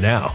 now.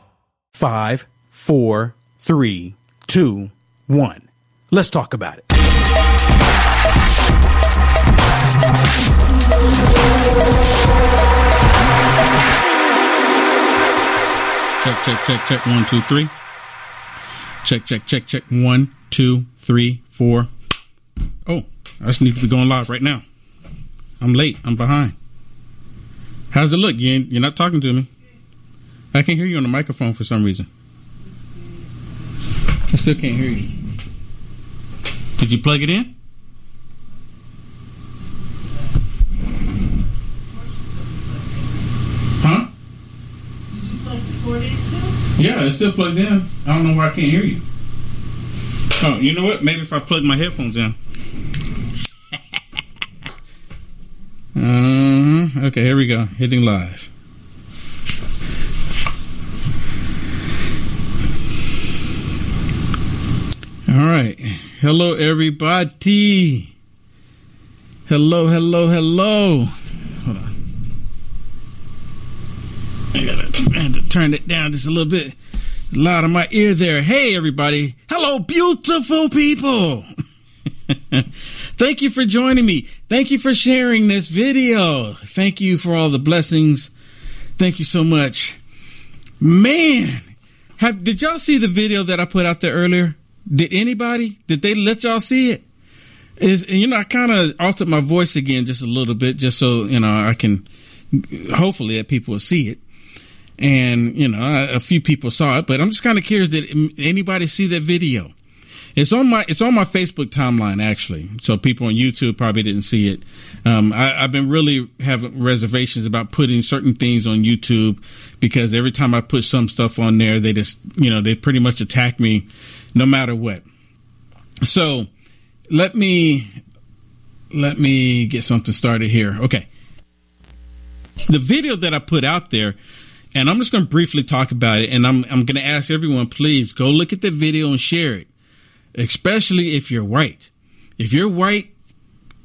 Five, four, three, two, one. Let's talk about it. Check, check, check, check. One, two, three. Check, check, check, check. One, two, three, four. Oh, I just need to be going live right now. I'm late. I'm behind. How's it look? You ain't, you're not talking to me. I can't hear you on the microphone for some reason. I still can't hear you. Did you plug it in? Huh? Yeah, it's still plugged in. I don't know why I can't hear you. Oh, you know what? Maybe if I plug my headphones in. uh, okay, here we go. Hitting live. All right. Hello, everybody. Hello, hello, hello. Hold on. I gotta I to turn it down just a little bit. It's loud in my ear there. Hey, everybody. Hello, beautiful people. Thank you for joining me. Thank you for sharing this video. Thank you for all the blessings. Thank you so much. Man, have did y'all see the video that I put out there earlier? Did anybody? Did they let y'all see it? Is you know I kind of altered my voice again just a little bit, just so you know I can hopefully that people will see it. And you know a few people saw it, but I'm just kind of curious. Did anybody see that video? It's on my it's on my Facebook timeline actually. So people on YouTube probably didn't see it. Um, I, have been really having reservations about putting certain things on YouTube because every time I put some stuff on there, they just you know they pretty much attack me no matter what. So let me let me get something started here. Okay. The video that I put out there, and I'm just going to briefly talk about it, and I'm I'm going to ask everyone, please go look at the video and share it, especially if you're white. If you're white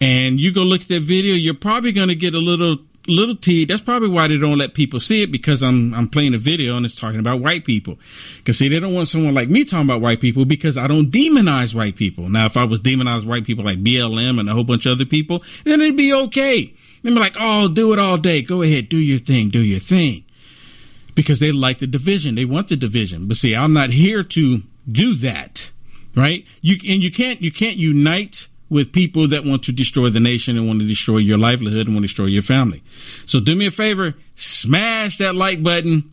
and you go look at that video, you're probably going to get a little little T. That's probably why they don't let people see it because I'm I'm playing a video and it's talking about white people. Because see, they don't want someone like me talking about white people because I don't demonize white people. Now, if I was demonize white people like BLM and a whole bunch of other people, then it'd be okay. They'd be like, "Oh, do it all day. Go ahead, do your thing, do your thing," because they like the division. They want the division. But see, I'm not here to do that, right? You and you can't you can't unite with people that want to destroy the nation and want to destroy your livelihood and want to destroy your family. So do me a favor, smash that like button,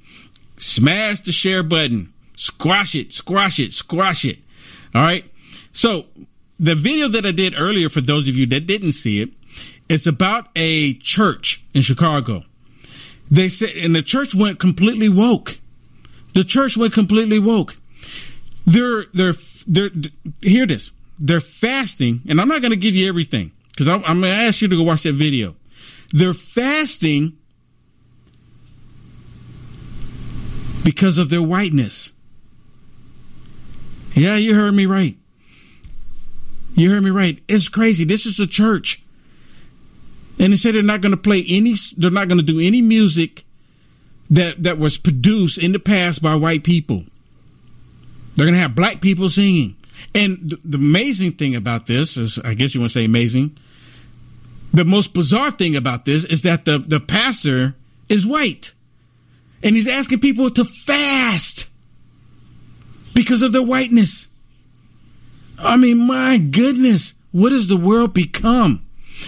smash the share button, squash it, squash it, squash it. All right. So the video that I did earlier, for those of you that didn't see it, it's about a church in Chicago. They said, and the church went completely woke. The church went completely woke. They're, they're, they're, hear this they're fasting, and I'm not going to give you everything because I'm, I'm going to ask you to go watch that video. They're fasting because of their whiteness. Yeah, you heard me right. You heard me right. It's crazy. This is a church. And they said they're not going to play any, they're not going to do any music that, that was produced in the past by white people. They're going to have black people singing. And the amazing thing about this is, I guess you want to say amazing. The most bizarre thing about this is that the, the pastor is white. And he's asking people to fast because of their whiteness. I mean, my goodness, what has the world become?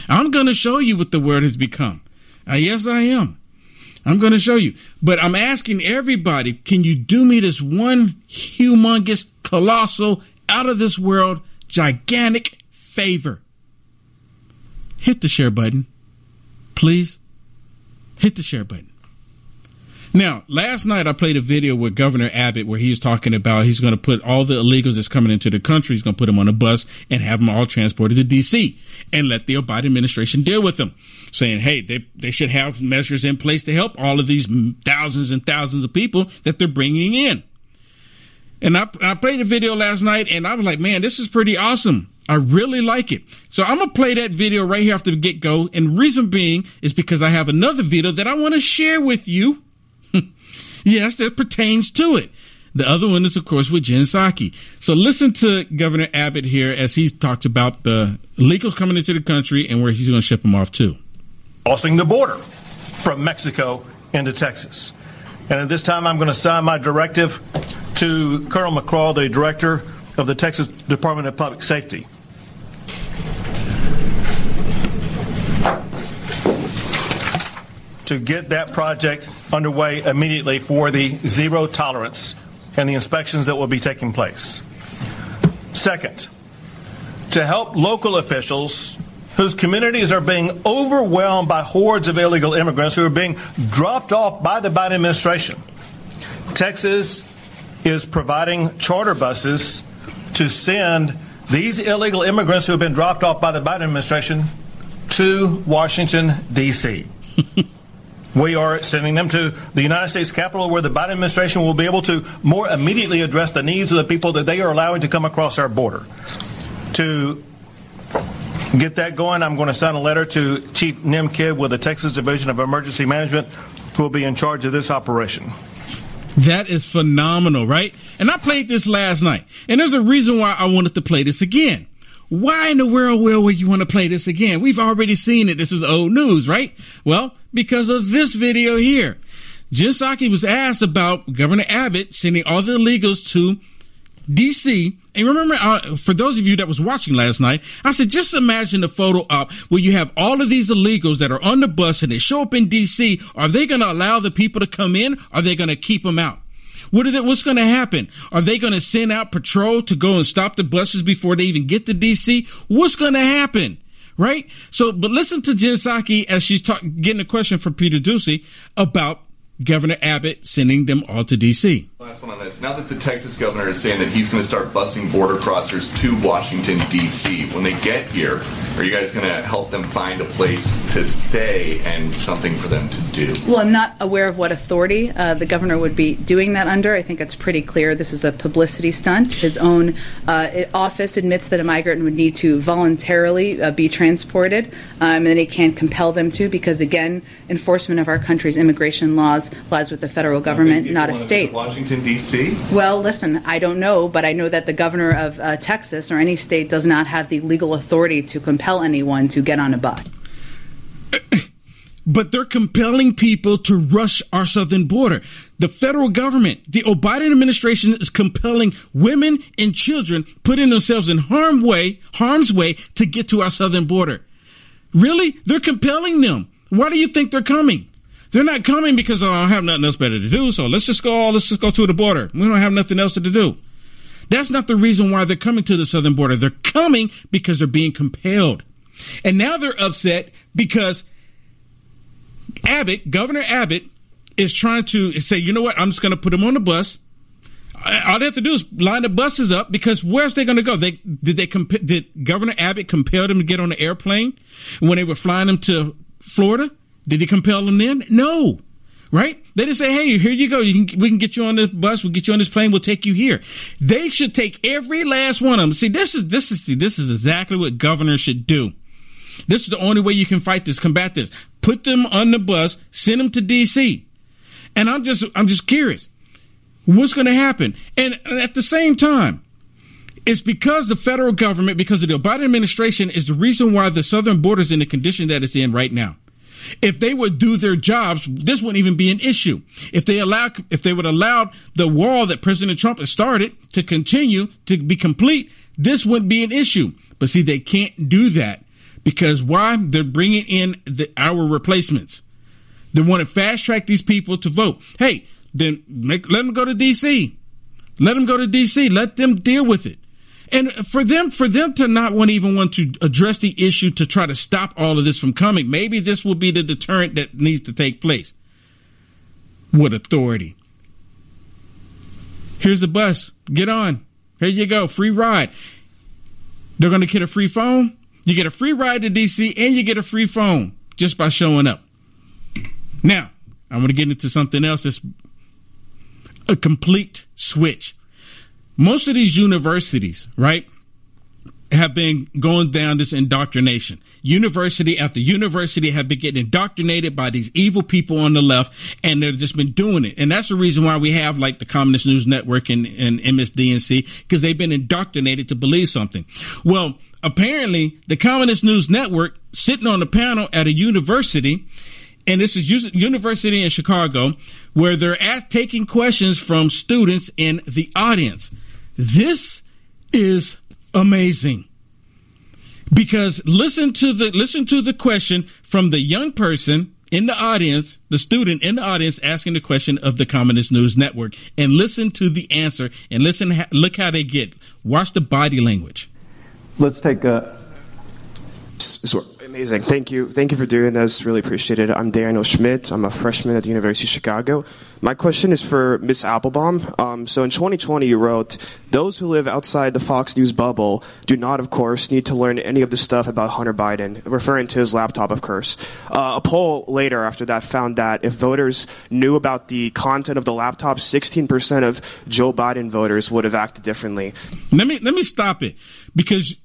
I'm going to show you what the world has become. Uh, yes, I am. I'm going to show you. But I'm asking everybody, can you do me this one humongous, colossal, out of this world, gigantic favor. Hit the share button. Please hit the share button. Now, last night I played a video with Governor Abbott where he was talking about he's going to put all the illegals that's coming into the country, he's going to put them on a bus and have them all transported to D.C. and let the Obama administration deal with them, saying, hey, they, they should have measures in place to help all of these thousands and thousands of people that they're bringing in. And I, I played the video last night and I was like, man, this is pretty awesome. I really like it. So I'm going to play that video right here after the get go. And reason being is because I have another video that I want to share with you. yes, that pertains to it. The other one is, of course, with Jen Psaki. So listen to Governor Abbott here as he talks about the illegals coming into the country and where he's going to ship them off to. Crossing the border from Mexico into Texas. And at this time, I'm going to sign my directive to Colonel McCraw, the director of the Texas Department of Public Safety. To get that project underway immediately for the zero tolerance and the inspections that will be taking place. Second, to help local officials whose communities are being overwhelmed by hordes of illegal immigrants who are being dropped off by the Biden administration. Texas is providing charter buses to send these illegal immigrants who have been dropped off by the Biden administration to Washington, D.C. We are sending them to the United States Capitol where the Biden administration will be able to more immediately address the needs of the people that they are allowing to come across our border. To get that going, I'm going to send a letter to Chief Nim Kidd with the Texas Division of Emergency Management, who will be in charge of this operation. That is phenomenal, right? And I played this last night, and there's a reason why I wanted to play this again. Why in the world would you want to play this again? We've already seen it. This is old news, right? Well, because of this video here. Jen Psaki was asked about Governor Abbott sending all the illegals to DC. And remember, uh, for those of you that was watching last night, I said, just imagine the photo op where you have all of these illegals that are on the bus and they show up in DC. Are they going to allow the people to come in? Are they going to keep them out? What they, what's going to happen? Are they going to send out patrol to go and stop the buses before they even get to DC? What's going to happen? Right? So, but listen to Jen Psaki as she's talk, getting a question from Peter Doocy about Governor Abbott sending them all to D.C. Last one on this. Now that the Texas governor is saying that he's going to start busing border crossers to Washington, D.C., when they get here, are you guys going to help them find a place to stay and something for them to do? Well, I'm not aware of what authority uh, the governor would be doing that under. I think it's pretty clear this is a publicity stunt. His own uh, office admits that a migrant would need to voluntarily uh, be transported, um, and then he can't compel them to because, again, enforcement of our country's immigration laws lies with the federal government, not a state. Washington, D.C.? Well, listen, I don't know, but I know that the governor of uh, Texas or any state does not have the legal authority to compel anyone to get on a bus. but they're compelling people to rush our southern border. The federal government, the Biden administration is compelling women and children putting themselves in harm way, harm's way to get to our southern border. Really? They're compelling them. Why do you think they're coming? They're not coming because oh, I don't have nothing else better to do. So let's just go. Oh, let's just go to the border. We don't have nothing else to do. That's not the reason why they're coming to the southern border. They're coming because they're being compelled. And now they're upset because Abbott, Governor Abbott, is trying to say, you know what? I'm just going to put them on the bus. All they have to do is line the buses up because where's they going to go? They did they comp- did Governor Abbott compel them to get on the airplane when they were flying them to Florida? Did he compel them then? No. Right? They didn't say, "Hey, here you go. You can, we can get you on this bus. We'll get you on this plane. We'll take you here." They should take every last one of them. See, this is this is this is exactly what governors should do. This is the only way you can fight this, combat this. Put them on the bus, send them to D.C. And I'm just I'm just curious, what's going to happen? And at the same time, it's because the federal government, because of the Biden administration, is the reason why the southern border is in the condition that it's in right now. If they would do their jobs, this wouldn't even be an issue. If they allow, if they would allow the wall that President Trump has started to continue to be complete, this wouldn't be an issue. But see, they can't do that because why? They're bringing in the, our replacements. They want to fast track these people to vote. Hey, then make, let them go to D.C. Let them go to D.C. Let them deal with it. And for them, for them to not want even want to address the issue to try to stop all of this from coming, maybe this will be the deterrent that needs to take place. What authority? Here's the bus. Get on. Here you go. Free ride. They're going to get a free phone. You get a free ride to DC and you get a free phone just by showing up. Now, I want to get into something else that's a complete switch most of these universities, right, have been going down this indoctrination. University after university have been getting indoctrinated by these evil people on the left, and they've just been doing it. And that's the reason why we have like the Communist News Network and, and MSDNC, because they've been indoctrinated to believe something. Well, apparently, the Communist News Network sitting on a panel at a university and this is university in Chicago, where they're asked, taking questions from students in the audience. This is amazing. Because listen to the listen to the question from the young person in the audience, the student in the audience asking the question of the Communist News Network and listen to the answer and listen look how they get. Watch the body language. Let's take a so, Amazing. Thank you. Thank you for doing this. Really appreciate it. I'm Daniel Schmidt. I'm a freshman at the University of Chicago. My question is for Ms. Applebaum. Um, so in 2020, you wrote, Those who live outside the Fox News bubble do not, of course, need to learn any of the stuff about Hunter Biden, referring to his laptop, of course. Uh, a poll later after that found that if voters knew about the content of the laptop, 16% of Joe Biden voters would have acted differently. Let me, let me stop it because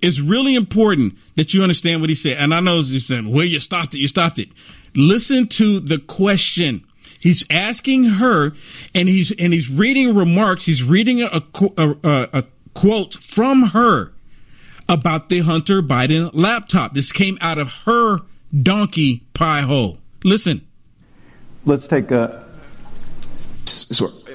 it's really important that you understand what he said. And I know you're saying, well, you stopped it, you stopped it. Listen to the question. He's asking her, and he's and he's reading remarks. He's reading a, a, a, a quote from her about the Hunter Biden laptop. This came out of her donkey pie hole. Listen. Let's take a.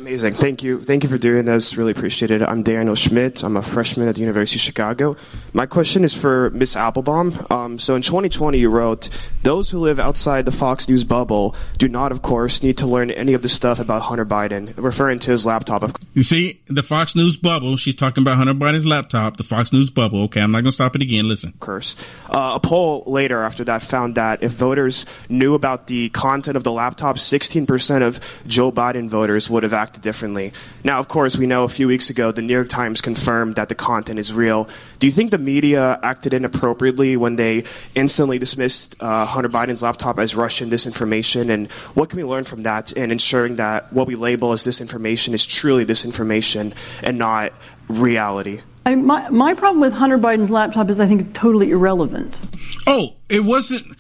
Amazing. Thank you. Thank you for doing this. Really appreciate it. I'm Daniel Schmidt. I'm a freshman at the University of Chicago. My question is for Ms. Applebaum. Um, so in 2020, you wrote, Those who live outside the Fox News bubble do not, of course, need to learn any of the stuff about Hunter Biden, referring to his laptop. You see, the Fox News bubble, she's talking about Hunter Biden's laptop, the Fox News bubble. Okay, I'm not going to stop it again. Listen. Of course. Uh, a poll later after that found that if voters knew about the content of the laptop, 16% of Joe Biden voters would have acted differently. Now, of course, we know a few weeks ago the New York Times confirmed that the content is real. Do you think the media acted inappropriately when they instantly dismissed uh, Hunter Biden's laptop as Russian disinformation? And what can we learn from that in ensuring that what we label as disinformation is truly disinformation and not reality? I mean, my, my problem with Hunter Biden's laptop is I think totally irrelevant. Oh, it wasn't.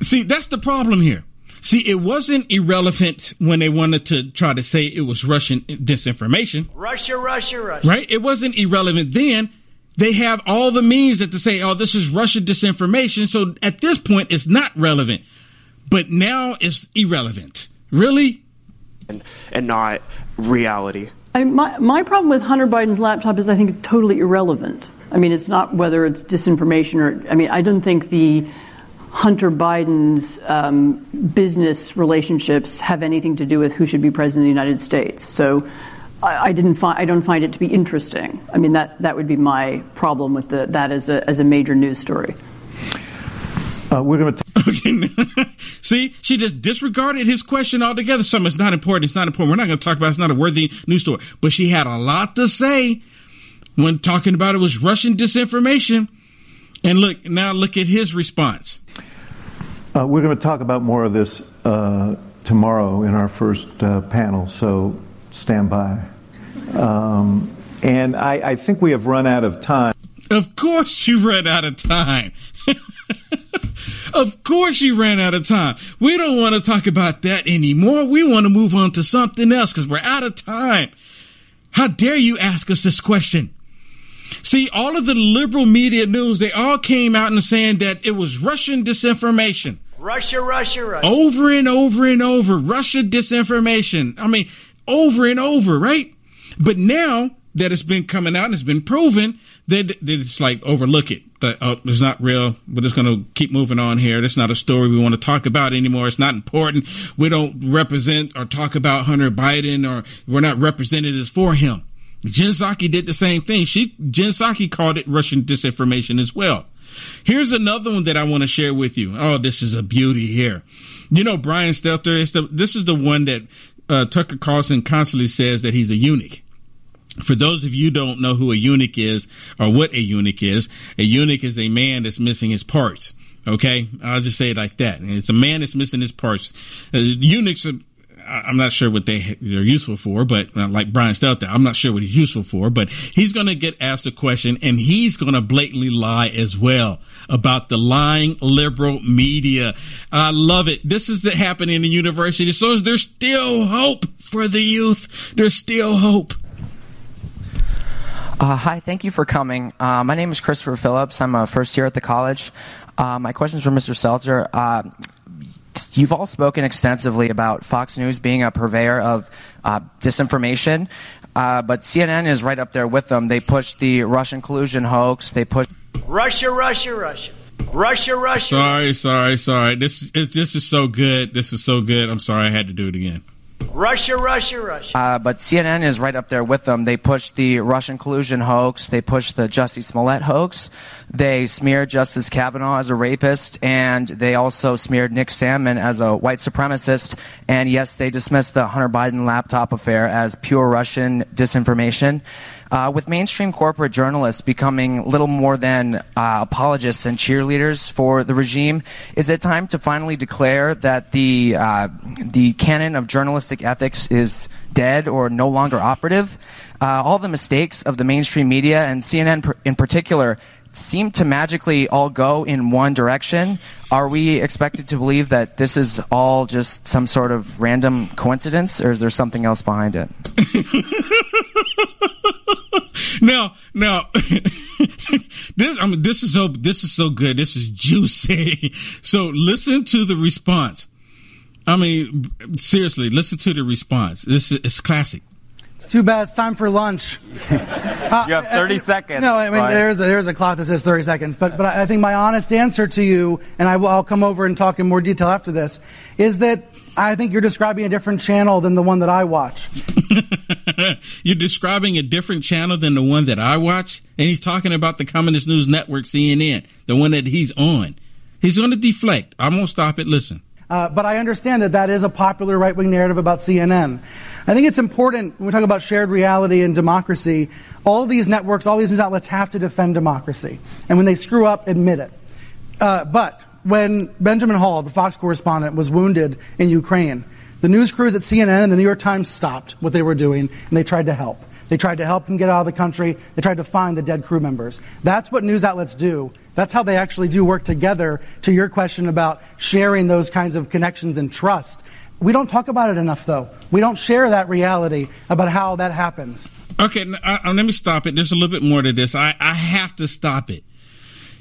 See, that's the problem here. See, it wasn't irrelevant when they wanted to try to say it was Russian disinformation. Russia, Russia, Russia. Right? It wasn't irrelevant then. They have all the means that to say, oh, this is Russian disinformation. So at this point, it's not relevant. But now it's irrelevant. Really? And, and not reality. I mean, my, my problem with Hunter Biden's laptop is I think totally irrelevant. I mean, it's not whether it's disinformation or, I mean, I don't think the Hunter Biden's um, business relationships have anything to do with who should be president of the United States. So I, I didn't find I don't find it to be interesting. I mean that that would be my problem with the, that as a as a major news story. Uh, we're going to see. She just disregarded his question altogether. Something it's not important. It's not important. We're not going to talk about. It. It's not a worthy news story. But she had a lot to say when talking about it was Russian disinformation. And look now, look at his response. Uh, we're going to talk about more of this uh, tomorrow in our first uh, panel, so stand by. Um, and I, I, think we have run out of time. Of course, you ran out of time. of course, you ran out of time. We don't want to talk about that anymore. We want to move on to something else because we're out of time. How dare you ask us this question? See, all of the liberal media news, they all came out and saying that it was Russian disinformation. Russia, Russia, Russia. Over and over and over. Russia disinformation. I mean, over and over, right? But now that it's been coming out and it's been proven that, that it's like overlook it. That oh, it's not real. We're just going to keep moving on here. It's not a story we want to talk about anymore. It's not important. We don't represent or talk about Hunter Biden or we're not representatives for him. Jen Psaki did the same thing. She Jen Psaki called it Russian disinformation as well. Here's another one that I want to share with you. Oh, this is a beauty here. You know, Brian Stelter is the this is the one that uh, Tucker Carlson constantly says that he's a eunuch. For those of you don't know who a eunuch is or what a eunuch is, a eunuch is a man that's missing his parts. Okay, I'll just say it like that. It's a man that's missing his parts. Uh, eunuchs are I'm not sure what they they're useful for, but uh, like Brian Stelter, I'm not sure what he's useful for, but he's going to get asked a question and he's going to blatantly lie as well about the lying liberal media. I love it. This is happening in the university. So there's still hope for the youth. There's still hope. Uh, hi, thank you for coming. Uh, my name is Christopher Phillips. I'm a first year at the college. Uh, my question is for Mr. Stelter. You've all spoken extensively about Fox News being a purveyor of uh, disinformation, uh, but CNN is right up there with them. They push the Russian collusion hoax. They push Russia, Russia, Russia. Russia, Russia. Sorry, sorry, sorry. This is this is so good. This is so good. I'm sorry I had to do it again. Russia, Russia, Russia. Uh, but CNN is right up there with them. They pushed the Russian collusion hoax. They pushed the Jussie Smollett hoax. They smeared Justice Kavanaugh as a rapist, and they also smeared Nick Sandmann as a white supremacist. And yes, they dismissed the Hunter Biden laptop affair as pure Russian disinformation. Uh, with mainstream corporate journalists becoming little more than uh, apologists and cheerleaders for the regime, is it time to finally declare that the uh, the canon of journalistic ethics is dead or no longer operative? Uh, all the mistakes of the mainstream media and CNN in particular seem to magically all go in one direction. Are we expected to believe that this is all just some sort of random coincidence, or is there something else behind it? now, now, this I mean, this is so this is so good. This is juicy. So listen to the response. I mean, seriously, listen to the response. This is it's classic. It's too bad. It's time for lunch. Uh, you have 30 seconds. No, I mean Right. there's a, there's a clock that says 30 seconds, but but I think my honest answer to you, and I will I'll come over and talk in more detail after this, is that I think you're describing a different channel than the one that I watch. You're describing a different channel than the one that I watch, and he's talking about the Communist News Network, CNN, the one that he's on. He's going to deflect. I'm going to stop it. Listen. Uh, but I understand that that is a popular right wing narrative about CNN. I think it's important when we talk about shared reality and democracy, all these networks, all these news outlets have to defend democracy. And when they screw up, admit it. Uh, but when Benjamin Hall, the Fox correspondent, was wounded in Ukraine, the news crews at CNN and the New York Times stopped what they were doing and they tried to help. They tried to help him get out of the country. They tried to find the dead crew members. That's what news outlets do. That's how they actually do work together. To your question about sharing those kinds of connections and trust, we don't talk about it enough, though. We don't share that reality about how that happens. Okay, uh, uh, let me stop it. There's a little bit more to this. I, I have to stop it.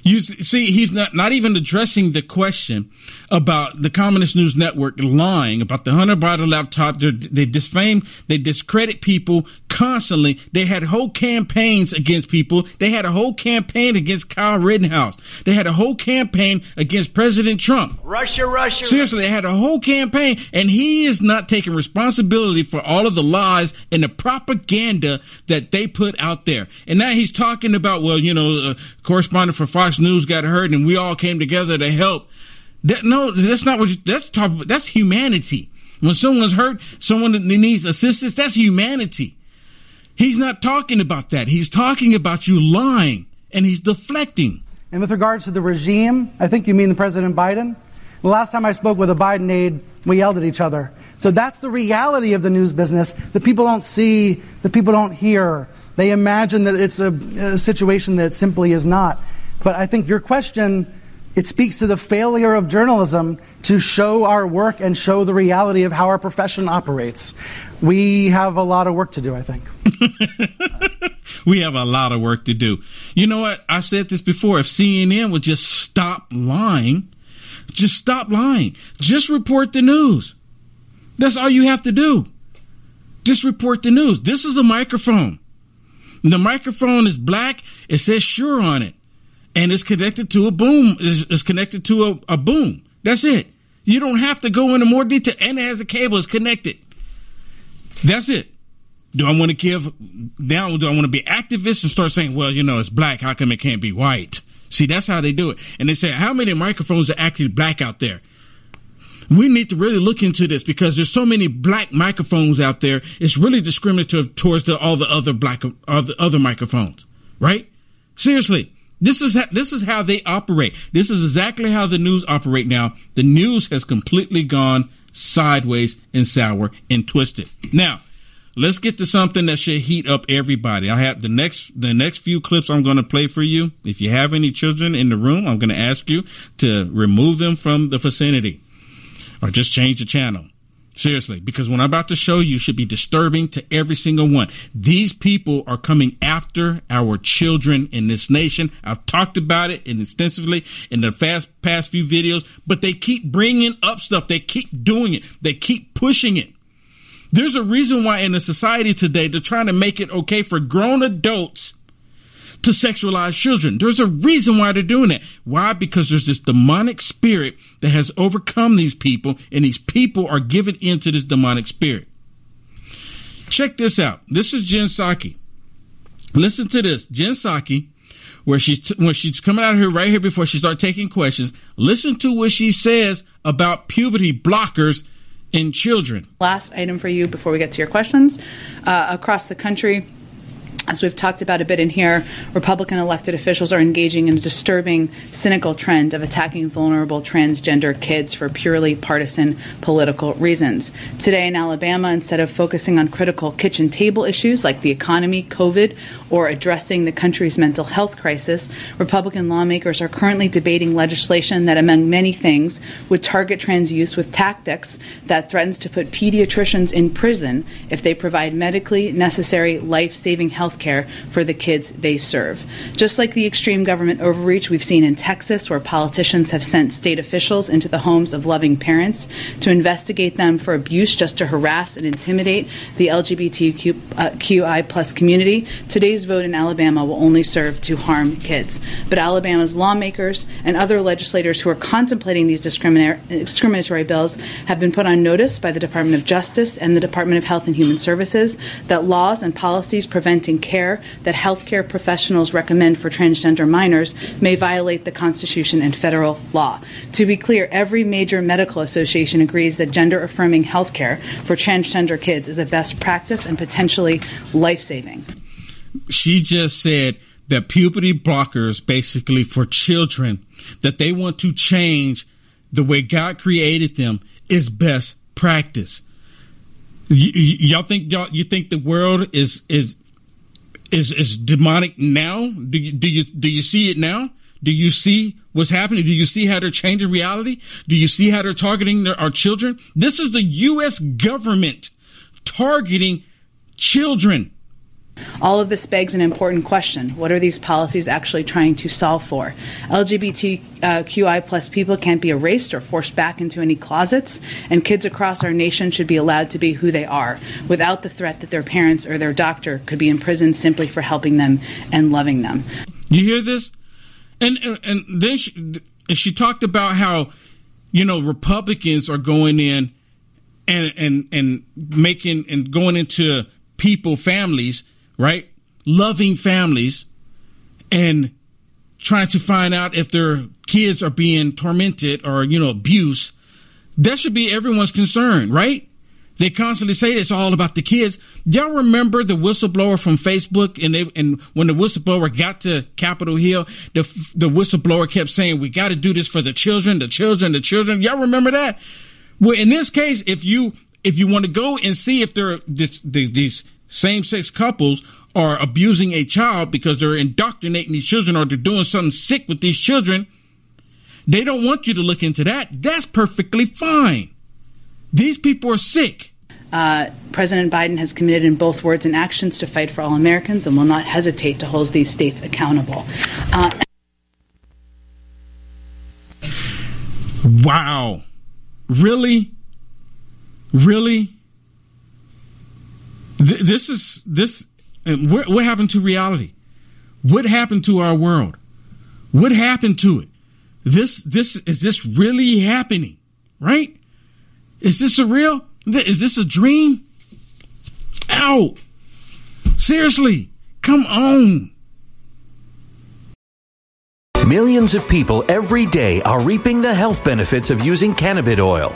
You see, he's not, not even addressing the question about the Communist News Network lying about the Hunter Biden laptop. They're, they defame, they discredit people constantly. They had whole campaigns against people. They had a whole campaign against Kyle Rittenhouse. They had a whole campaign against President Trump. Russia, Russia. Seriously, they had a whole campaign, and he is not taking responsibility for all of the lies and the propaganda that they put out there. And now he's talking about, well, you know, a correspondent for Fox News got hurt, and we all came together to help. That, no, that's not what. You, that's talk. That's humanity. When someone's hurt, someone that needs assistance, that's humanity. He's not talking about that. He's talking about you lying, and he's deflecting. And with regards to the regime, I think you mean the President Biden. The last time I spoke with a Biden aide, we yelled at each other. So that's the reality of the news business that people don't see, that people don't hear. They imagine that it's a, a situation that simply is not. But I think your question, it speaks to the failure of journalism to show our work and show the reality of how our profession operates. We have a lot of work to do, I think. we have a lot of work to do. You know what? I said this before. If CNN would just stop lying, just stop lying. Just report the news. That's all you have to do. Just report the news. This is a microphone. The microphone is black. It says Shure on it. And it's connected to a boom. It's connected to a, a boom. That's it. You don't have to go into more detail. And it has a cable. It's connected. That's it. Do I want to give down? Do I want to be activist and start saying, well, you know, it's black. How come it can't be white? See, that's how they do it. And they say, how many microphones are actually black out there? We need to really look into this because there's so many black microphones out there. It's really discriminative towards the, all the other black, other, other microphones, right? Seriously. This is, this is how they operate. This is exactly how the news operate now. The news has completely gone sideways and sour and twisted. Now, let's get to something that should heat up everybody. I have the next the next few clips I'm going to play for you. If you have any children in the room, I'm going to ask you to remove them from the vicinity or just change the channel. Seriously, because what I'm about to show you should be disturbing to every single one. These people are coming after our children in this nation. I've talked about it extensively in the fast past few videos, but they keep bringing up stuff. They keep doing it. They keep pushing it. There's a reason why in the society today they're trying to make it okay for grown adults to sexualize children. There's a reason why they're doing that. Why? Because there's this demonic spirit that has overcome these people, and these people are given into this demonic spirit. Check this out. This is Jen Psaki. Listen to this. Jen Psaki, where she's when she's coming out of here right here before she starts taking questions. Listen to what she says about puberty blockers in children. Last item for you before we get to your questions. Uh, across the country, as we've talked about a bit in here, Republican elected officials are engaging in a disturbing, cynical trend of attacking vulnerable transgender kids for purely partisan political reasons. Today in Alabama, instead of focusing on critical kitchen table issues like the economy, COVID, or addressing the country's mental health crisis, Republican lawmakers are currently debating legislation that, among many things, would target trans use with tactics that threatens to put pediatricians in prison if they provide medically necessary life saving health care for the kids they serve. Just like the extreme government overreach we've seen in Texas, where politicians have sent state officials into the homes of loving parents to investigate them for abuse just to harass and intimidate the LGBTQI uh, plus community, today's vote in Alabama will only serve to harm kids. But Alabama's lawmakers and other legislators who are contemplating these discriminatory bills have been put on notice by the Department of Justice and the Department of Health and Human Services that laws and policies preventing care that healthcare professionals recommend for transgender minors may violate the Constitution and federal law. To be clear, every major medical association agrees that gender affirming healthcare for transgender kids is a best practice and potentially life saving. She just said that puberty blockers, basically for children, that they want to change the way God created them, is best practice. Y- y- y'all think y'all you think the world is is is is demonic now? Do you do you do you see it now? Do you see what's happening? Do you see how they're changing reality? Do you see how they're targeting their, our children? This is the U.S. government targeting children. All of this begs an important question. What are these policies actually trying to solve for? LGBTQI plus people can't be erased or forced back into any closets, and kids across our nation should be allowed to be who they are without the threat that their parents or their doctor could be imprisoned simply for helping them and loving them. You hear this? And, and, and then she, she talked about how, you know, Republicans are going in and, and, and making and going into people, families, right? Loving families and trying to find out if their kids are being tormented or, you know, abused. That should be everyone's concern, right? They constantly say it's all about the kids. Y'all remember the whistleblower from Facebook, and they and when the whistleblower got to Capitol Hill, the the whistleblower kept saying, "We got to do this for the children, the children, the children." Y'all remember that? Well, in this case, if you if you want to go and see if they're this, these same sex couples are abusing a child because they're indoctrinating these children or they're doing something sick with these children, they don't want you to look into that. That's perfectly fine. These people are sick. Uh, President Biden has committed in both words and actions to fight for all Americans and will not hesitate to hold these states accountable. Uh, wow. Really? Really? Th- this is this. What, what happened to reality? What happened to our world? What happened to it? This this is this really happening? Right? Is this a real? Is this a dream? Ow! Seriously, come on. Millions of people every day are reaping the health benefits of using cannabis oil,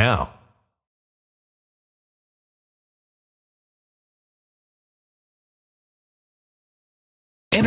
now.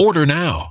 Order now.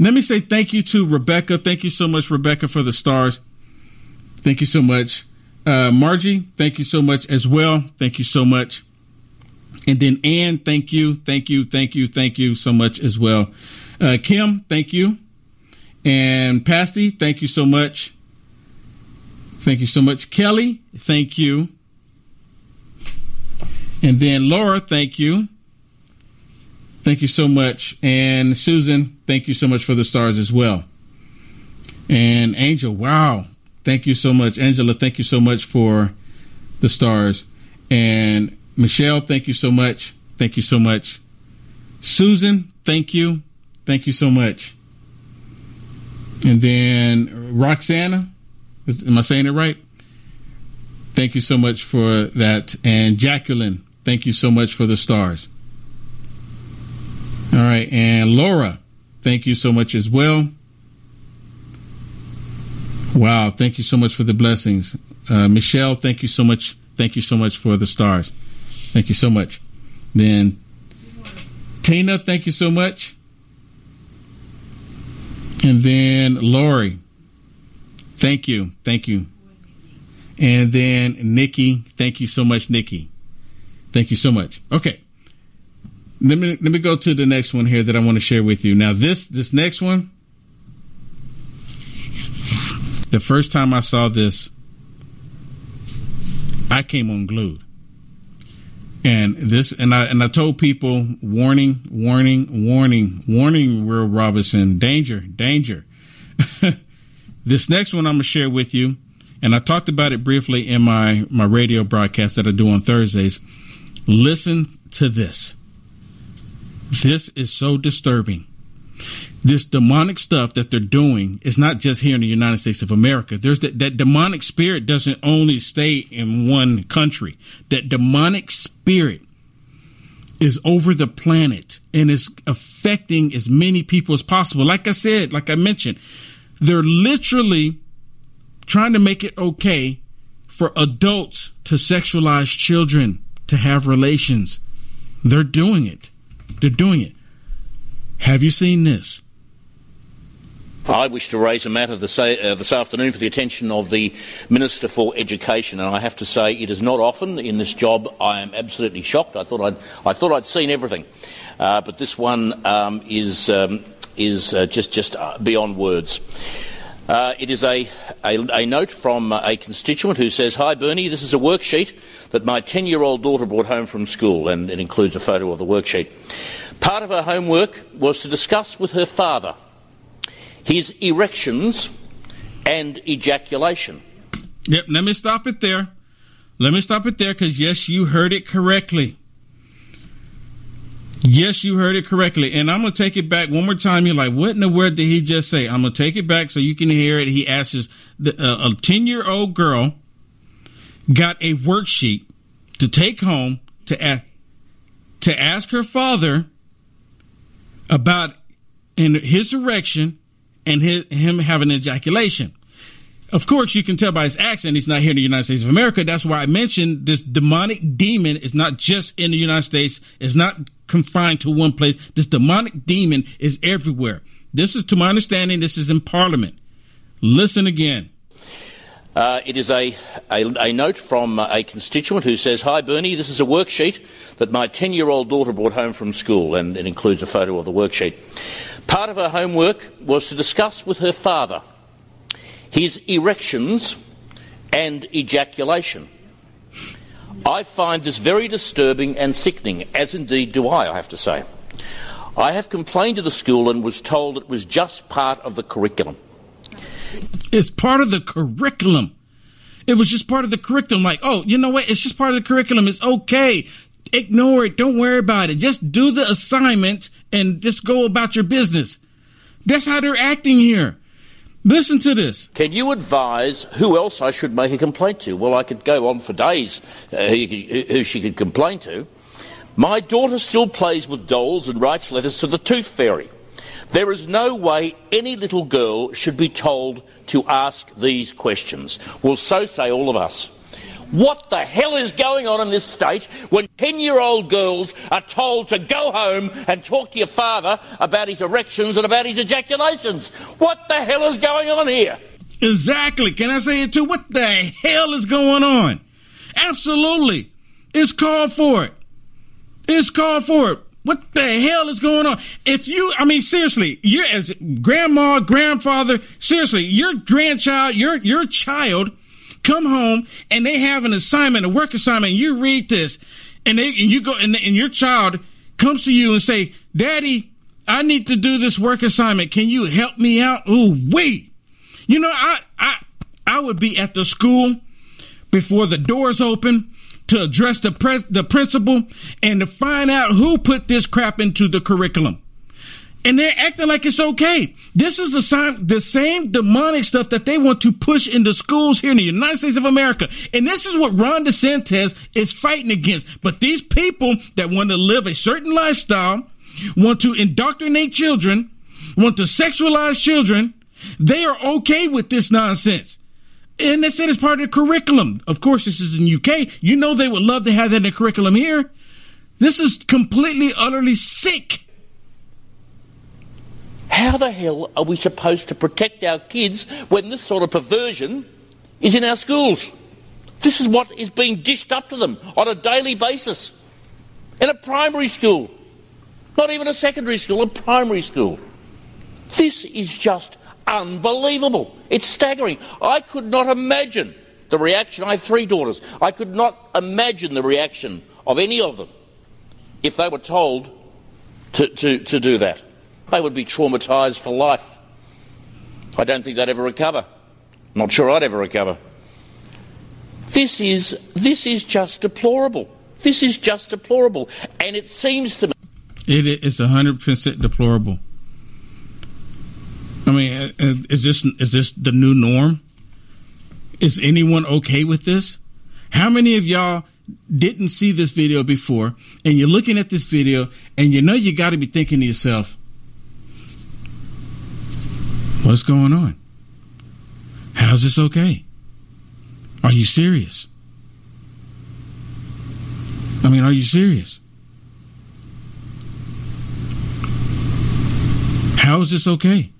Let me say thank you to Rebecca. Thank you so much, Rebecca, for the stars. Thank you so much. Uh, Margie, thank you so much as well. Thank you so much. And then Ann, thank you, thank you, thank you, thank you so much as well. Uh, Kim, thank you. And Pasty, thank you so much. Thank you so much. Kelly, thank you. And then Laura, thank you. Thank you so much. And Susan, thank you so much for the stars as well. And Angel, wow. Thank you so much. Angela, thank you so much for the stars. And Michelle, thank you so much. Thank you so much. Susan, thank you. Thank you so much. And then Roxana, am I saying it right? Thank you so much for that. And Jacqueline, thank you so much for the stars. All right. And Laura, thank you so much as well. Wow. Thank you so much for the blessings. Uh, Michelle, thank you so much. Thank you so much for the stars. Thank you so much. Then Tina, thank you so much. And then Lori, thank you. Thank you. And then Nikki, thank you so much, Nikki. Thank you so much. Okay let me let me go to the next one here that I want to share with you. Now this this next one, the first time I saw this, I came unglued. And this and I and I told people warning, warning, warning, warning, Will Robinson, danger, danger. this next one I'm gonna share with you, and I talked about it briefly in my my radio broadcast that I do on Thursdays. Listen to this. This is so disturbing. This demonic stuff that they're doing is not just here in the United States of America. There's that, that demonic spirit doesn't only stay in one country. That demonic spirit is over the planet and is affecting as many people as possible. Like I said, like I mentioned, they're literally trying to make it okay for adults to sexualize children, to have relations. They're doing it. They're doing it. Have you seen this? I wish to raise a matter this, uh, this, afternoon for the attention of the Minister for Education, and I have to say it is not often in this job. I am absolutely shocked. I thought I'd, I thought I'd seen everything, uh, but this one um, is um, is uh, just just uh, beyond words. Uh, it is a, a, a, note from a constituent who says, Hi Bernie, this is a worksheet that my 10 year old daughter brought home from school, and it includes a photo of the worksheet. Part of her homework was to discuss with her father his erections and ejaculation. Yep, let me stop it there. Let me stop it there because, yes, you heard it correctly. Yes, you heard it correctly. And I'm going to take it back one more time. You're like, what in the world did he just say? I'm going to take it back so you can hear it. He asks the, uh, a 10 year old girl got a worksheet to take home to, a- to ask her father about in his erection and his, him having ejaculation. Of course, you can tell by his accent he's not here in the United States of America. That's why I mentioned this demonic demon is not just in the United States. It's not confined to one place. This demonic demon is everywhere. This is, to my understanding, this is in Parliament. Listen again. Uh, it is a, a, a, note from a constituent who says, Hi Bernie, this is a worksheet that my 10 year old daughter brought home from school, and it includes a photo of the worksheet. Part of her homework was to discuss with her father his erections and ejaculation. I find this very disturbing and sickening, as indeed do I, I have to say. I have complained to the school and was told it was just part of the curriculum. It's part of the curriculum. It was just part of the curriculum. Like, oh, you know what? It's just part of the curriculum. It's okay. Ignore it. Don't worry about it. Just do the assignment and just go about your business. That's how they're acting here. Listen to this. Can you advise who else I should make a complaint to? Well, I could go on for days uh, who, who she could complain to. My daughter still plays with dolls and writes letters to the tooth fairy. There is no way any little girl should be told to ask these questions. Well, so say all of us. What the hell is going on in this state when 10 year old girls are told to go home and talk to your father about his erections and about his ejaculations? What the hell is going on here? Exactly. Can I say it too? What the hell is going on? Absolutely. It's called for it. It's called for it. What the hell is going on? If you, I mean, seriously, you're as grandma, grandfather, seriously, your grandchild, your, your child come home and they have an assignment, a work assignment. You read this and they, and you go and, and your child comes to you and say, daddy, I need to do this work assignment. Can you help me out? Ooh, wait. You know, I, I, I would be at the school before the doors open to address the pres- the principal and to find out who put this crap into the curriculum and they're acting like it's okay. This is the, sign, the same demonic stuff that they want to push into schools here in the United States of America. And this is what Ron DeSantis is fighting against. But these people that want to live a certain lifestyle, want to indoctrinate children, want to sexualize children, they are okay with this nonsense. And they said it's part of the curriculum. Of course, this is in UK. You know they would love to have that in the curriculum here. This is completely, utterly sick. How the hell are we supposed to protect our kids when this sort of perversion is in our schools? This is what is being dished up to them on a daily basis. In a primary school. Not even a secondary school, a primary school. This is just unbelievable. It's staggering. I could not imagine the reaction. I have three daughters. I could not imagine the reaction of any of them if they were told to, to, to do that they would be traumatised for life. I don't think they'd ever recover. Not sure I'd ever recover. This is, this is just deplorable. This is just deplorable. And it seems to me. It is 100% deplorable. I mean, uh, uh, is this, is this the new norm? Is anyone okay with this? How many of y'all didn't see this video before and you're looking at this video and you know you got to be thinking to yourself, What's going on? How's this okay? Are you serious? I mean, are you serious? How is this okay?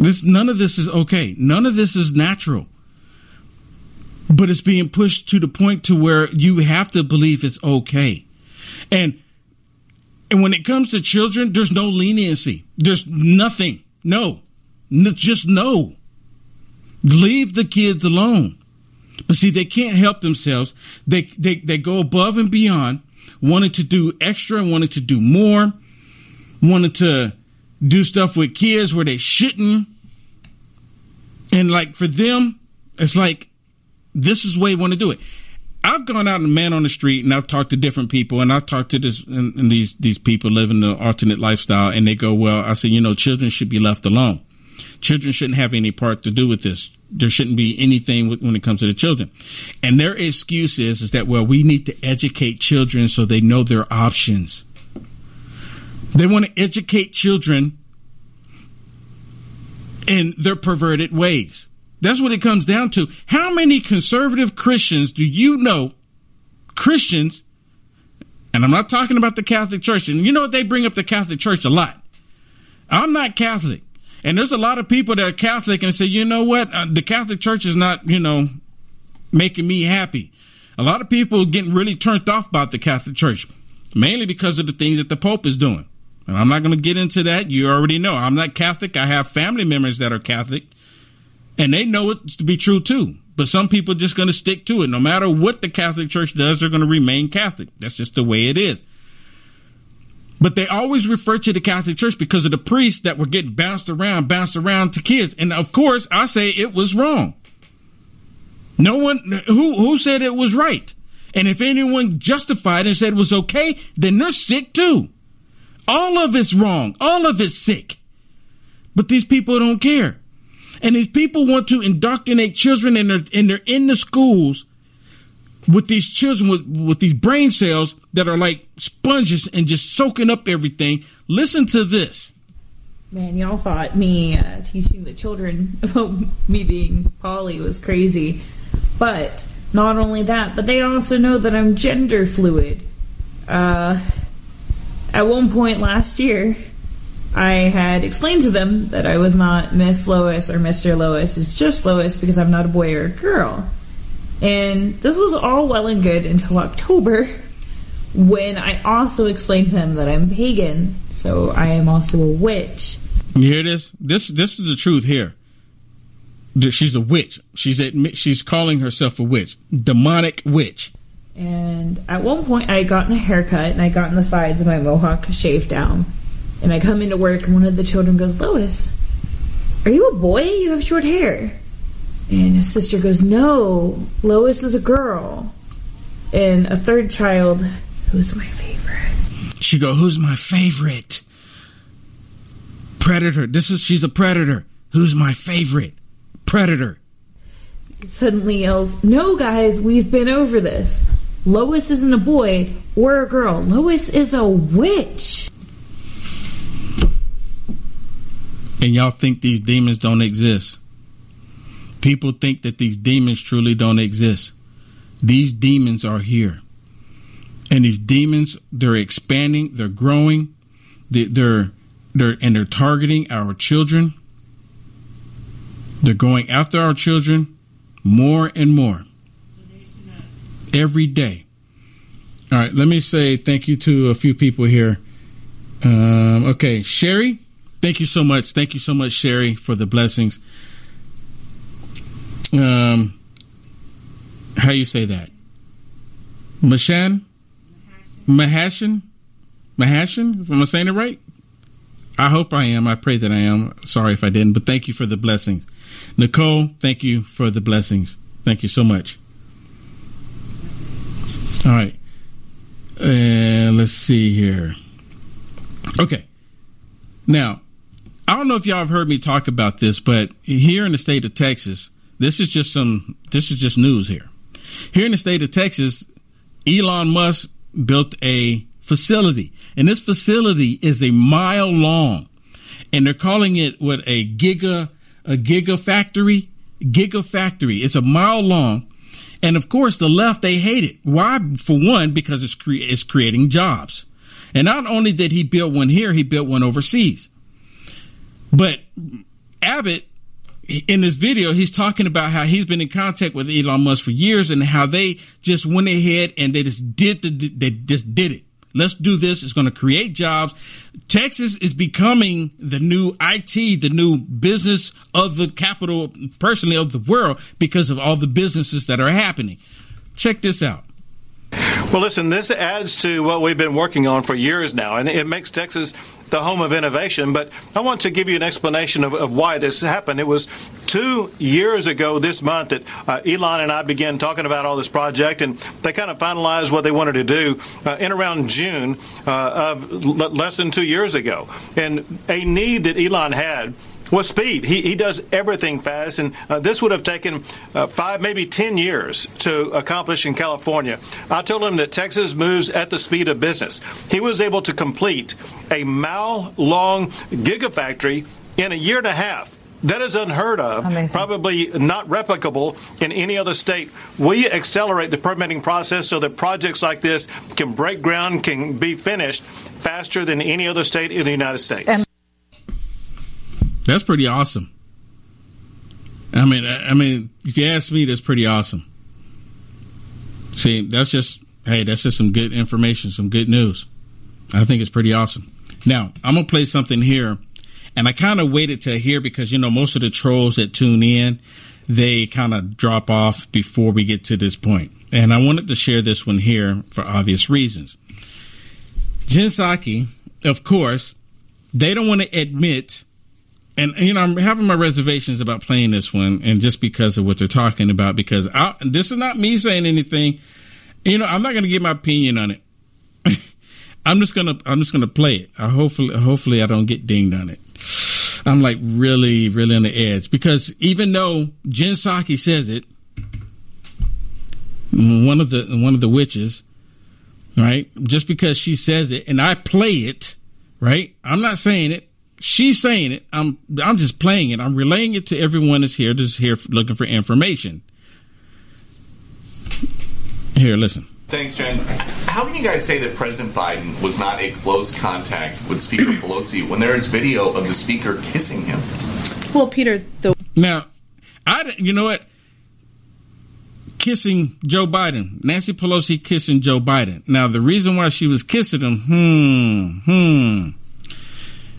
This none of this is okay. None of this is natural. But it's being pushed to the point to where you have to believe it's okay. And and when it comes to children, there's no leniency. There's nothing. No. no just no. Leave the kids alone. But see, they can't help themselves. They, they, they go above and beyond, wanting to do extra, wanting to do more, wanting to do stuff with kids where they shouldn't. And like for them, it's like, this is the way they want to do it. I've gone out and man on the street and I've talked to different people and I've talked to this and, and these these people living the alternate lifestyle and they go, well, I said, you know, children should be left alone. Children shouldn't have any part to do with this. There shouldn't be anything when it comes to the children. And their excuse is, is that, well, we need to educate children so they know their options. They want to educate children in their perverted ways. That's what it comes down to. How many conservative Christians do you know? Christians, and I'm not talking about the Catholic Church, and you know what? They bring up the Catholic Church a lot. I'm not Catholic. And there's a lot of people that are Catholic and say, you know what? Uh, the Catholic Church is not, you know, making me happy. A lot of people getting really turned off about the Catholic Church, mainly because of the things that the Pope is doing. And I'm not going to get into that. You already know I'm not Catholic. I have family members that are Catholic and they know it to be true too. But some people are just going to stick to it. No matter what the Catholic Church does, they're going to remain Catholic. That's just the way it is. But they always refer to the Catholic Church because of the priests that were getting bounced around, bounced around to kids. And of course, I say it was wrong. No one who who said it was right. And if anyone justified and said it was okay, then they're sick too. All of it's wrong. All of it's sick. But these people don't care. And these people want to indoctrinate children and they're, and they're in the schools with these children with, with these brain cells that are like sponges and just soaking up everything. Listen to this. Man, y'all thought me uh, teaching the children about me being poly was crazy. But not only that, but they also know that I'm gender fluid. Uh, at one point last year, I had explained to them that I was not Miss Lois or Mr. Lois. It's just Lois because I'm not a boy or a girl. And this was all well and good until October when I also explained to them that I'm pagan, so I am also a witch. You hear this? This this is the truth here. She's a witch. She's admit, she's calling herself a witch, demonic witch. And at one point, I had gotten a haircut and I gotten the sides of my mohawk shaved down. And I come into work, and one of the children goes, Lois, are you a boy? You have short hair. And his sister goes, No, Lois is a girl. And a third child, who's my favorite? She go, Who's my favorite? Predator. This is she's a predator. Who's my favorite? Predator. Suddenly yells, No, guys, we've been over this. Lois isn't a boy or a girl. Lois is a witch. And y'all think these demons don't exist. People think that these demons truly don't exist. These demons are here. And these demons, they're expanding, they're growing, they're, they're, and they're targeting our children. They're going after our children more and more every day. All right, let me say thank you to a few people here. Um, okay, Sherry, Thank you so much. Thank you so much, Sherry, for the blessings. Um, how you say that? Mashan? Mahashan? Mahashan? Am I'm saying it right? I hope I am. I pray that I am. Sorry if I didn't, but thank you for the blessings. Nicole, thank you for the blessings. Thank you so much. All right. And uh, let's see here. Okay. Now, I don't know if y'all have heard me talk about this, but here in the state of Texas, this is just some this is just news here. Here in the state of Texas, Elon Musk built a facility, and this facility is a mile long, and they're calling it what a giga a gigafactory. Gigafactory. It's a mile long. And of course, the left, they hate it. Why? For one, because it's, cre- it's creating jobs. And not only did he build one here, he built one overseas. But Abbott, in this video, he's talking about how he's been in contact with Elon Musk for years and how they just went ahead and they just did the, they just did it. Let's do this. It's going to create jobs. Texas is becoming the new IT, the new business of the capital, personally of the world because of all the businesses that are happening. Check this out. Well, listen, this adds to what we've been working on for years now, and it makes Texas the home of innovation. But I want to give you an explanation of, of why this happened. It was two years ago this month that uh, Elon and I began talking about all this project, and they kind of finalized what they wanted to do uh, in around June uh, of l- less than two years ago. And a need that Elon had was speed. He, he does everything fast, and uh, this would have taken uh, five, maybe ten years to accomplish in California. I told him that Texas moves at the speed of business. He was able to complete a mile long gigafactory in a year and a half. That is unheard of, Amazing. probably not replicable in any other state. We accelerate the permitting process so that projects like this can break ground, can be finished faster than any other state in the United States. And- that's pretty awesome. I mean, I mean, if you ask me, that's pretty awesome. See, that's just hey, that's just some good information, some good news. I think it's pretty awesome. Now, I'm gonna play something here, and I kind of waited to hear because you know most of the trolls that tune in, they kind of drop off before we get to this point, and I wanted to share this one here for obvious reasons. Jen Psaki, of course, they don't want to admit and you know I'm having my reservations about playing this one, and just because of what they're talking about. Because I, this is not me saying anything. You know, I'm not going to give my opinion on it. I'm just gonna I'm just gonna play it. I hopefully hopefully I don't get dinged on it. I'm like really really on the edge because even though Jen Psaki says it, one of the one of the witches, right? Just because she says it and I play it, right? I'm not saying it. She's saying it. I'm I'm just playing it. I'm relaying it to everyone that's here that's here looking for information. Here, listen. Thanks, Jen. How can you guys say that President Biden was not a close contact with Speaker Pelosi when there is video of the speaker kissing him? Well, Peter, the now, I you know what? Kissing Joe Biden, Nancy Pelosi kissing Joe Biden. Now, the reason why she was kissing him, hmm, hmm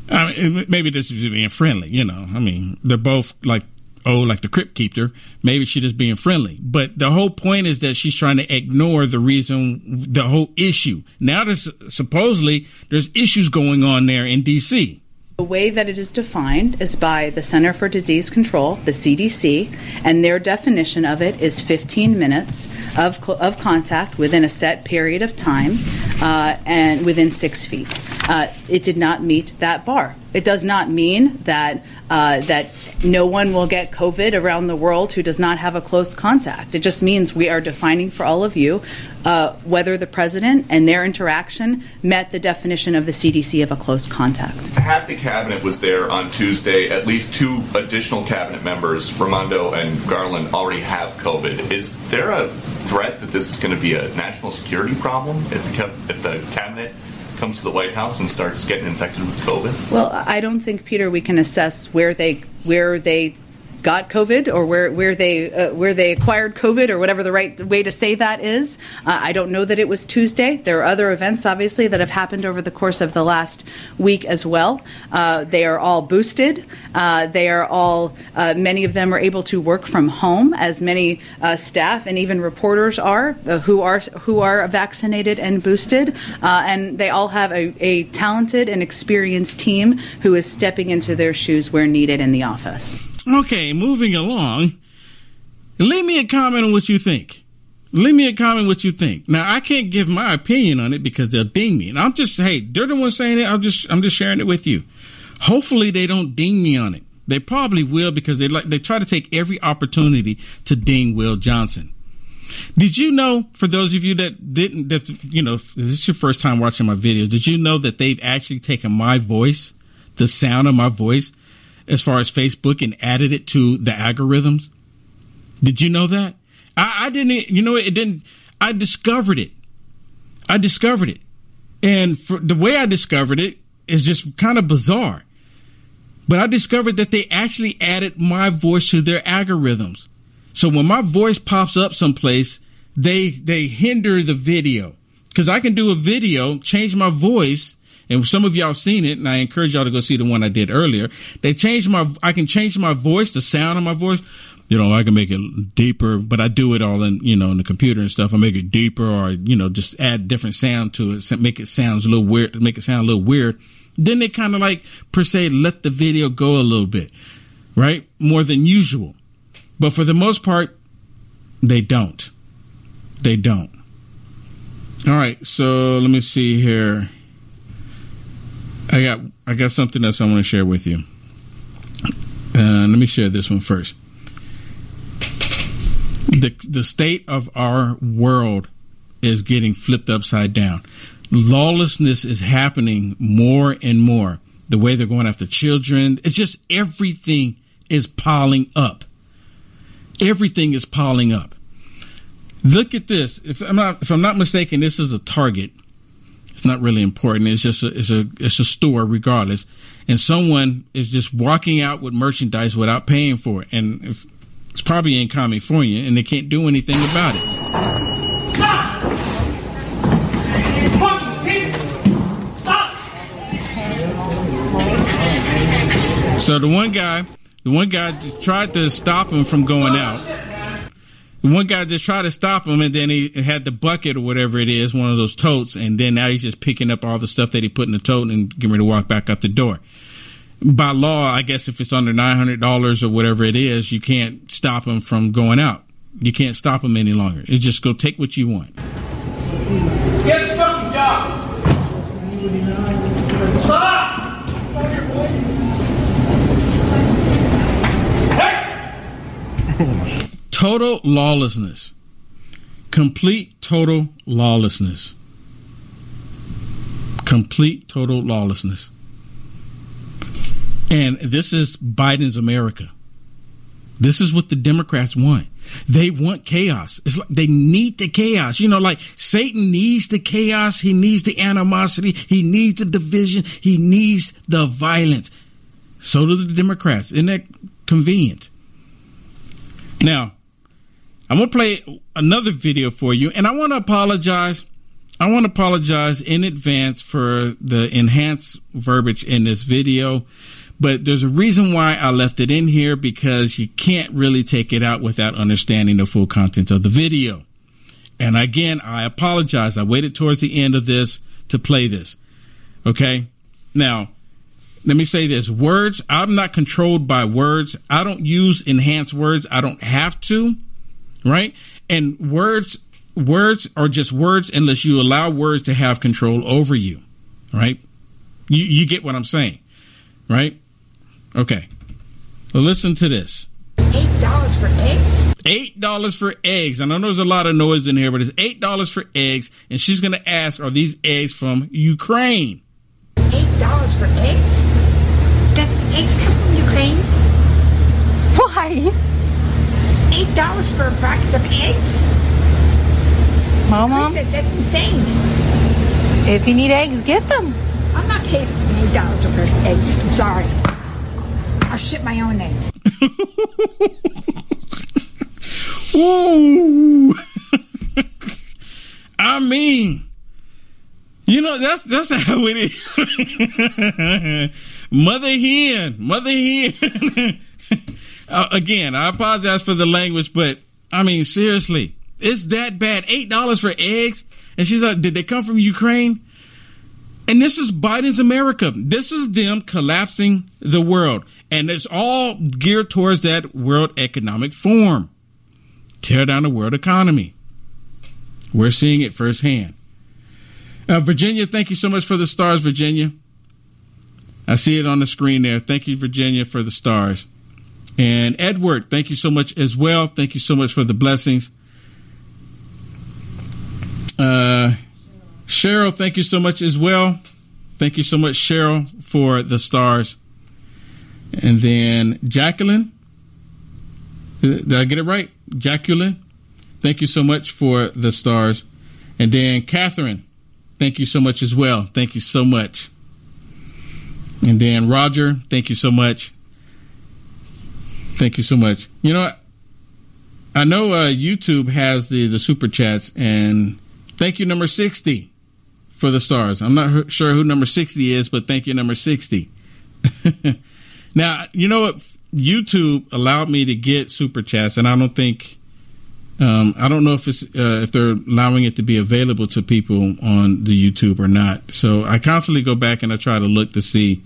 I mean, maybe this is being friendly, you know. I mean, they're both like, oh, like the crypt keeper. Maybe she's just being friendly. But the whole point is that she's trying to ignore the reason, the whole issue. Now, there's supposedly there's issues going on there in D.C. The way that it is defined is by the Center for Disease Control, the CDC, and their definition of it is 15 minutes of, of contact within a set period of time uh, and within six feet. Uh, it did not meet that bar. It does not mean that uh, that no one will get COVID around the world who does not have a close contact. It just means we are defining for all of you uh, whether the president and their interaction met the definition of the CDC of a close contact. Half the cabinet was there on Tuesday. At least two additional cabinet members, Raimondo and Garland, already have COVID. Is there a threat that this is going to be a national security problem if the, if the cabinet comes to the White House and starts getting infected with COVID? Well, I don't think, Peter, we can assess where they where they got COVID or where where they uh, where they acquired COVID or whatever the right way to say that is. Uh, I don't know that it was Tuesday. There are other events, obviously, that have happened over the course of the last week as well. Uh, they are all boosted. Uh, they are all uh, many of them are able to work from home, as many uh, staff and even reporters are who are who are vaccinated and boosted, and they all have a, a talented and experienced team who is stepping into their shoes where needed in the office. Okay, moving along. Leave me a comment on what you think. Leave me a comment what you think. Now I can't give my opinion on it because they'll ding me. And I'm just hey, they're the ones saying it. I'm just I'm just sharing it with you. Hopefully they don't ding me on it. They probably will because they like they try to take every opportunity to ding Will Johnson. Did you know, for those of you that didn't, that, you know, this is your first time watching my videos, did you know that they've actually taken my voice, the sound of my voice, as far as Facebook and added it to the algorithms. Did you know that? I, I didn't. You know, it didn't. I discovered it. I discovered it, and the way I discovered it is just kind of bizarre. But I discovered that they actually added my voice to their algorithms. So when my voice pops up someplace, they they hinder the video because I can do a video, change my voice, and some of y'all seen it, and I encourage y'all to go see the one I did earlier. They changed my, I can change my voice, the sound of my voice. You know, I can make it deeper, but I do it all in, you know, in the computer and stuff. I make it deeper, or you know, just add different sound to it, make it sounds a little weird, make it sound a little weird. Then they kind of like per se let the video go a little bit, right? More than usual. But for the most part, they don't. They don't. All right, so let me see here. I got I got something else I want to share with you. Uh, let me share this one first. The the state of our world is getting flipped upside down. Lawlessness is happening more and more. The way they're going after children, it's just everything is piling up. Everything is piling up. Look at this. If I'm not if I'm not mistaken, this is a Target. Not really important. It's just a it's a it's a store regardless. And someone is just walking out with merchandise without paying for it. And if, it's probably in California and they can't do anything about it. So the one guy, the one guy tried to stop him from going out. The one guy just tried to stop him, and then he had the bucket or whatever it is, one of those totes, and then now he's just picking up all the stuff that he put in the tote and getting ready to walk back out the door. By law, I guess if it's under nine hundred dollars or whatever it is, you can't stop him from going out. You can't stop him any longer. It's just go take what you want. Get the fucking job. Stop! Oh, total lawlessness. Complete total lawlessness. Complete total lawlessness. And this is Biden's America. This is what the Democrats want. They want chaos. It's like they need the chaos. You know, like Satan needs the chaos. He needs the animosity. He needs the division. He needs the violence. So do the Democrats. Isn't that convenient? Now, I'm going to play another video for you, and I want to apologize. I want to apologize in advance for the enhanced verbiage in this video, but there's a reason why I left it in here because you can't really take it out without understanding the full content of the video. And again, I apologize. I waited towards the end of this to play this. Okay. Now, let me say this words, I'm not controlled by words. I don't use enhanced words. I don't have to right? And words words are just words unless you allow words to have control over you, right? You you get what I'm saying, right? Okay. Well, listen to this. Eight dollars for eggs. Eight dollars for eggs. I know there's a lot of noise in here, but it's eight dollars for eggs, and she's gonna ask, "Are these eggs from Ukraine?" Eight dollars for eggs. Does eggs come from Ukraine? Why? Eight dollars for a box of eggs? Mom, That, that's insane. If you need eggs, get them. I'm not paying eight dollars for eggs. I'm sorry. I'll ship my own eggs. Ooh. I mean, you know that's that's how it is. mother hen, mother hen. Uh, again, I apologize for the language, but I mean seriously, it's that bad. Eight dollars for eggs, and she's like, "Did they come from Ukraine?" And this is Biden's America. This is them collapsing the world, and it's all geared towards that World Economic Forum. Tear down the world economy. We're seeing it firsthand. Uh, Virginia, thank you so much for the stars, Virginia. I see it on the screen there. Thank you, Virginia, for the stars. And Edward, thank you so much as well. Thank you so much for the blessings. Uh, Cheryl, thank you so much as well. Thank you so much, Cheryl, for the stars. And then Jacqueline. Did I get it right? Jacqueline. Thank you so much for the stars. And then Catherine. Thank you so much as well. Thank you so much. And then Roger. Thank you so much. Thank you so much. You know, I know uh, YouTube has the the super chats, and thank you, number sixty, for the stars. I'm not sure who number sixty is, but thank you, number sixty. now, you know what? YouTube allowed me to get super chats, and I don't think. Um, I don't know if it's uh, if they're allowing it to be available to people on the YouTube or not. So I constantly go back and I try to look to see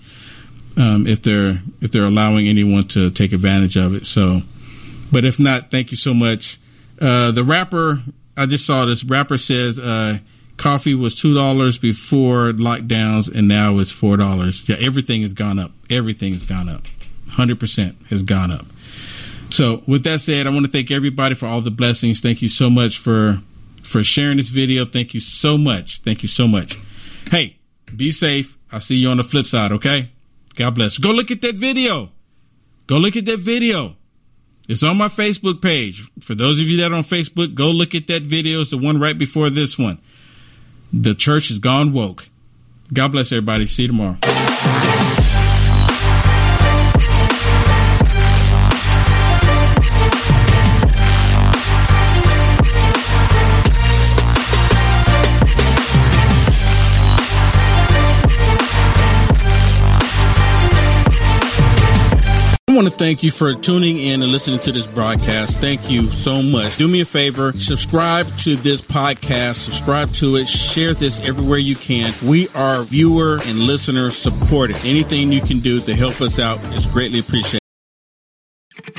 um, if they're if they're allowing anyone to take advantage of it. So but if not, thank you so much. Uh, the rapper, I just saw this rapper says uh, coffee was two dollars before lockdowns, and now it's four dollars. Yeah, everything has gone up. Everything has gone up. Hundred percent has gone up. So, with that said, I want to thank everybody for all the blessings. Thank you so much for for sharing this video. Thank you so much. Thank you so much. Hey, be safe. I'll see you on the flip side. Okay. God bless. Go look at that video. Go look at that video. It's on my Facebook page. For those of you that are on Facebook, go look at that video. It's the one right before this one. The church has gone woke. God bless everybody. See you tomorrow. Want to thank you for tuning in and listening to this broadcast. Thank you so much. Do me a favor, subscribe to this podcast, subscribe to it, share this everywhere you can. We are viewer and listener supported. Anything you can do to help us out is greatly appreciated.